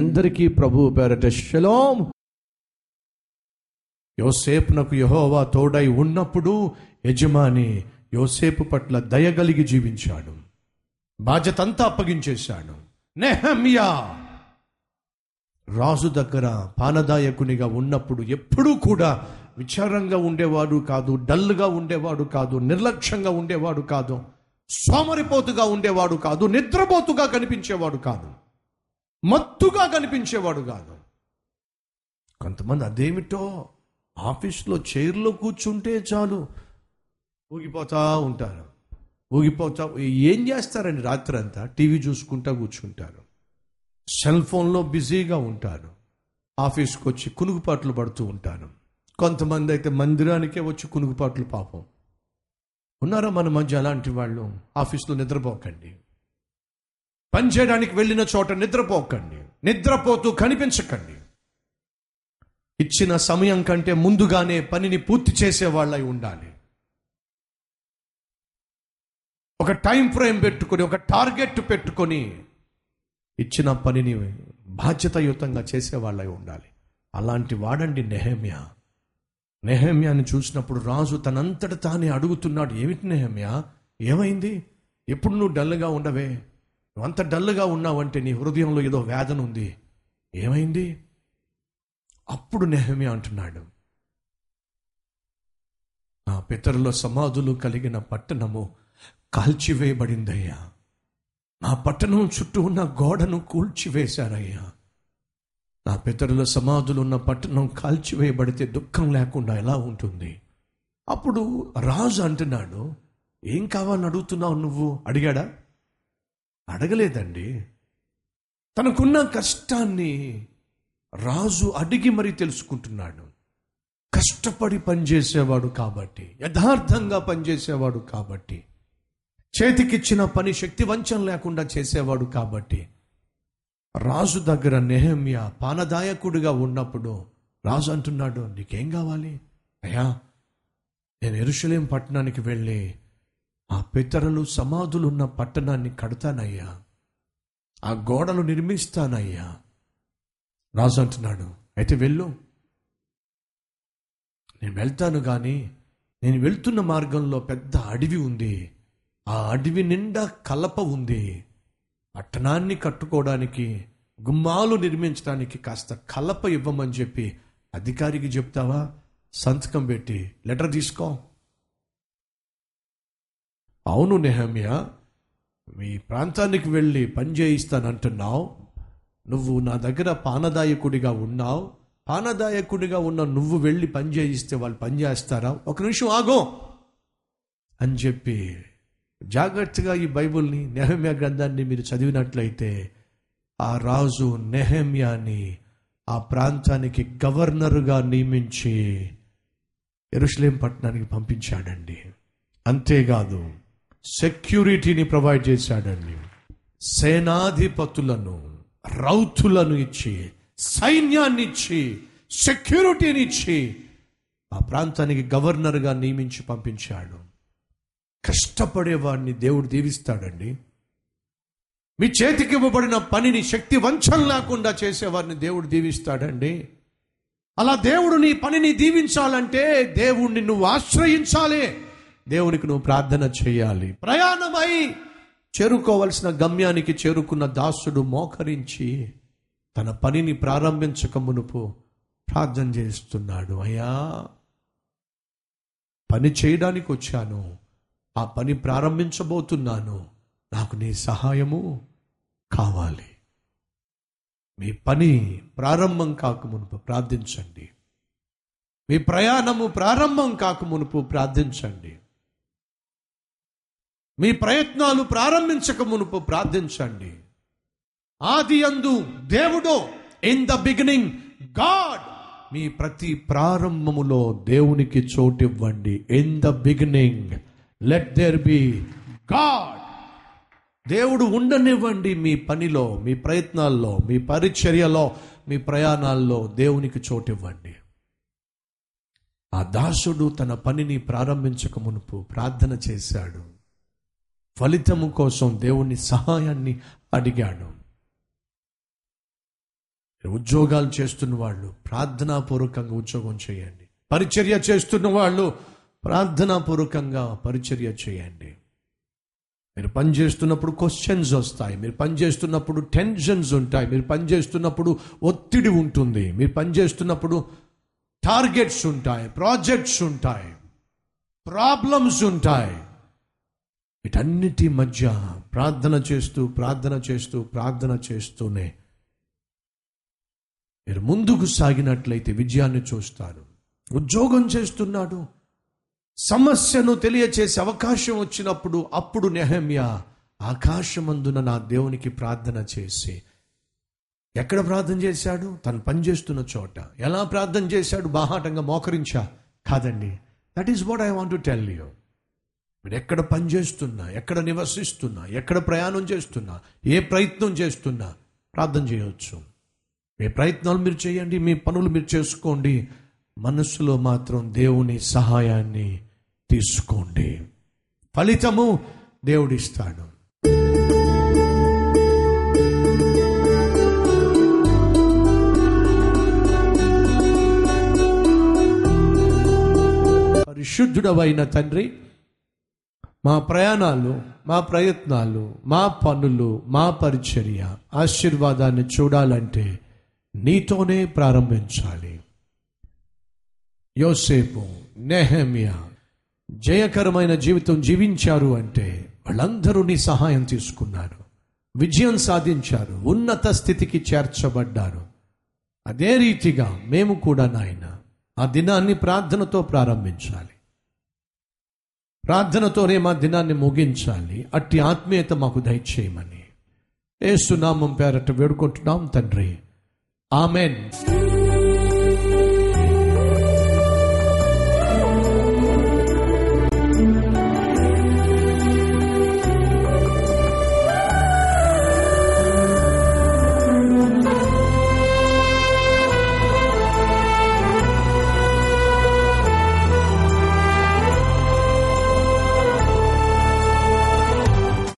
అందరికీ ప్రభు పేరట శలోం. యోసేపునకు యహోవా తోడై ఉన్నప్పుడు యజమాని యోసేపు పట్ల దయగలిగి జీవించాడు. బాధ్యత అంతా అప్పగించేశాడు. నెహమ్యా! రాజు దగ్గర పానదాయకునిగా ఉన్నప్పుడు ఎప్పుడూ కూడా విచారంగా ఉండేవాడు కాదు డల్గా ఉండేవాడు కాదు నిర్లక్ష్యంగా ఉండేవాడు కాదు సోమరిపోతుగా ఉండేవాడు కాదు నిద్రపోతుగా కనిపించేవాడు కాదు. మత్తుగా కనిపించేవాడు కాదు. కొంతమంది అదేమిటో ఆఫీస్లో చైర్లో కూర్చుంటే చాలు ఊగిపోతా ఉంటారు. ఊగిపోతా ఏం చేస్తారండి రాత్రి అంతా టీవీ చూసుకుంటా కూర్చుంటారు. సెల్ ఫోన్లో బిజీగా ఉంటారు. ఆఫీస్కి వచ్చి కునుగుపాట్లు పడుతూ ఉంటాను కొంతమంది అయితే మందిరానికే వచ్చి కునుగుపాట్లు పాపం. ఉన్నారా మన మధ్య అలాంటి వాళ్ళు? ఆఫీస్లో నిద్రపోకండి. పని చేయడానికి వెళ్ళిన చోట నిద్రపోకండి. నిద్రపోతూ కనిపించకండి. ఇచ్చిన సమయం కంటే ముందుగానే పనిని పూర్తి చేసే వాళ్ళై ఉండాలి. ఒక టైం ఫ్రేమ్ పెట్టుకొని ఒక టార్గెట్ పెట్టుకొని ఇచ్చిన పనిని బాధ్యతాయుతంగా చేసే వాళ్ళై ఉండాలి. అలాంటి వాడండి నెహమ్య. నెహమ్యాని చూసినప్పుడు రాజు తనంతట తానే అడుగుతున్నాడు ఏమిటి నెహమ్య? ఏమైంది? ఎప్పుడు నువ్వు డల్గా ఉండవే? నువ్వు అంత డల్గా ఉన్నావంటే నీ హృదయంలో ఏదో వేదన ఉంది. ఏమైంది? అప్పుడు నెహమి అంటున్నాడు నా పితరుల సమాధులు కలిగిన పట్టణము కాల్చివేయబడిందయ్యా. నా పట్టణం చుట్టూ ఉన్న గోడను కూల్చివేశారయ్యా. నా పితరుల సమాధులు ఉన్న పట్టణం కాల్చివేయబడితే దుఃఖం లేకుండా ఎలా ఉంటుంది? అప్పుడు రాజు అంటున్నాడు ఏం కావాలని అడుగుతున్నావు నువ్వు? అడిగాడా? అడగలేదండి. తనకున్న కష్టాన్ని రాజు అడిగి మరీ తెలుసుకుంటున్నాడు. కష్టపడి పనిచేసేవాడు కాబట్టి యథార్థంగా పనిచేసేవాడు కాబట్టి చేతికిచ్చిన పని శక్తి వంచం లేకుండా చేసేవాడు కాబట్టి రాజు దగ్గర నెహమ్య పానదాయకుడిగా ఉన్నప్పుడు రాజు అంటున్నాడు నీకేం కావాలి? అయ్యా నేను ఎరుషలేం పట్టణానికి వెళ్ళి ఆ పితరులు సమాధులున్న పట్టణాన్ని కడతానయ్యా. ఆ గోడలు నిర్మిస్తానయ్యా. రాజు అంటున్నాడు అయితే వెళ్ళు. నేను వెళ్తాను కానీ నేను వెళ్తున్న మార్గంలో పెద్ద అడవి ఉంది. ఆ అడవి నిండా కలప ఉంది. పట్టణాన్ని కట్టుకోవడానికి గుమ్మాలు నిర్మించడానికి కాస్త కలప ఇవ్వమని చెప్పి అధికారికి చెప్తావా? సంతకం పెట్టి లెటర్ తీసుకో. అవును నెహమ్య మీ ప్రాంతానికి వెళ్ళి పని చేయిస్తానంటున్నావు. నువ్వు నా దగ్గర పానదాయకుడిగా ఉన్నావు. పానదాయకుడిగా ఉన్న నువ్వు వెళ్ళి పని చేయిస్తే వాళ్ళు పని చేస్తారా? ఒక నిమిషం ఆగో. అని చెప్పి జాగ్రత్తగా ఈ బైబుల్ని నెహమ్య గ్రంథాన్ని మీరు చదివినట్లయితే ఆ రాజు నెహమ్యాని ఆ ప్రాంతానికి గవర్నరుగా నియమించి ఎరుషలేం పట్టణానికి పంపించాడండి. అంతేకాదు సెక్యూరిటీని ప్రొవైడ్ చేశాడండి సేనాధిపతులను రౌతులను ఇచ్చి సైన్యాన్ని ఇచ్చి సెక్యూరిటీని ఇచ్చి ఆ ప్రాంతానికి గవర్నర్గా నియమించి పంపించాడు. కష్టపడేవాడిని దేవుడు దీవిస్తాడండి. మీ చేతికి ఇవ్వబడిన పనిని శక్తి వంచం లేకుండా చేసేవారిని దేవుడు దీవిస్తాడండి. అలా దేవుడు నీ పనిని దీవించాలంటే దేవుణ్ణి నువ్వు ఆశ్రయించాలి. దేవునికి నువ్వు ప్రార్థన చేయాలి. ప్రయాణమై చేరుకోవలసిన గమ్యానికి చేరుకున్న దాసుడు మోకరించి తన పనిని ప్రారంభించక మునుపు ప్రార్థన చేస్తున్నాడు. అయ్యా పని చేయడానికి వచ్చాను. ఆ పని ప్రారంభించబోతున్నాను. నాకు నీ సహాయము కావాలి. మీ పని ప్రారంభం కాక మునుపు ప్రార్థించండి. మీ ప్రయాణము ప్రారంభం కాక మునుపు ప్రార్థించండి. మీ ప్రయత్నాలు ప్రారంభించక మునుపు ప్రార్థించండి. ఆది అందు దేవుడు ఇన్ ద బిగినింగ్ గాడ్ మీ ప్రతి ప్రారంభములో దేవునికి చోటివ్వండి. In the beginning let there be god దేవుడు ఉండనివ్వండి మీ పనిలో మీ ప్రయత్నాల్లో మీ పరిచర్యలో మీ ప్రయాణాల్లో దేవునికి చోటివ్వండి. ఆ దాసుడు తన పనిని ప్రారంభించక మునుపు ప్రార్థన చేశాడు. ఫలితము కోసం దేవుని సహాయాన్ని అడిగాడు. ఉద్యోగాలు చేస్తున్న వాళ్ళు ప్రార్థనాపూర్వకంగా ఉద్యోగం చేయండి. పరిచర్య చేస్తున్న వాళ్ళు ప్రార్థనాపూర్వకంగా పరిచర్య చేయండి. మీరు పనిచేస్తున్నప్పుడు క్వశ్చన్స్ వస్తాయి. మీరు పనిచేస్తున్నప్పుడు టెన్షన్స్ ఉంటాయి. మీరు పనిచేస్తున్నప్పుడు ఒత్తిడి ఉంటుంది. మీరు పనిచేస్తున్నప్పుడు టార్గెట్స్ ఉంటాయి. ప్రాజెక్ట్స్ ఉంటాయి. ప్రాబ్లమ్స్ ఉంటాయి. వీటన్నిటి మధ్య ప్రార్థన చేస్తూ ప్రార్థన చేస్తూ ప్రార్థన చేస్తూనే మీరు ముందుకు సాగినట్లయితే విజయాన్ని చూస్తారు ఉద్యోగం చేస్తున్నాడు. సమస్యను తెలియచేసే అవకాశం వచ్చినప్పుడు అప్పుడు నెహమ్య ఆకాశమందున నా దేవునికి ప్రార్థన చేసి. ఎక్కడ ప్రార్థన చేశాడు? తను పనిచేస్తున్న చోట. ఎలా ప్రార్థన చేశాడు? బాహాటంగా మోకరించా. కాదండి. That is what I want to tell you మీరు ఎక్కడ పని చేస్తున్నా ఎక్కడ నివసిస్తున్నా ఎక్కడ ప్రయాణం చేస్తున్నా ఏ ప్రయత్నం చేస్తున్నా ప్రార్థన చేయవచ్చు. మీ ప్రయత్నాలు మీరు చేయండి మీ పనులు మీరు చేసుకోండి. మనస్సులో మాత్రం దేవుని సహాయాన్ని తీసుకోండి. ఫలితము దేవుడిస్తాడు. పరిశుద్ధుడవైన తండ్రి మా ప్రయాణాలు మా ప్రయత్నాలు మా పనులు మా పరిచర్య ఆశీర్వాదాన్ని చూడాలంటే నీతోనే ప్రారంభించాలి. యోసేపు నెహమియా జయకరమైన జీవితం జీవించారు అంటే వాళ్ళందరూ నీ సహాయం తీసుకున్నారు. విజయం సాధించారు ఉన్నత స్థితికి చేర్చబడ్డారు. అదే రీతిగా మేము కూడా నాయన ఆ దినాన్ని ప్రార్థనతో ప్రారంభించాలి. ప్రార్థనతోనే మా దినాన్ని ముగించాలి. అట్టి ఆత్మీయత మాకు దయచేయమని. ఏసునామం పేరట వేడుకుంటున్నాం తండ్రి. ఆమెన్.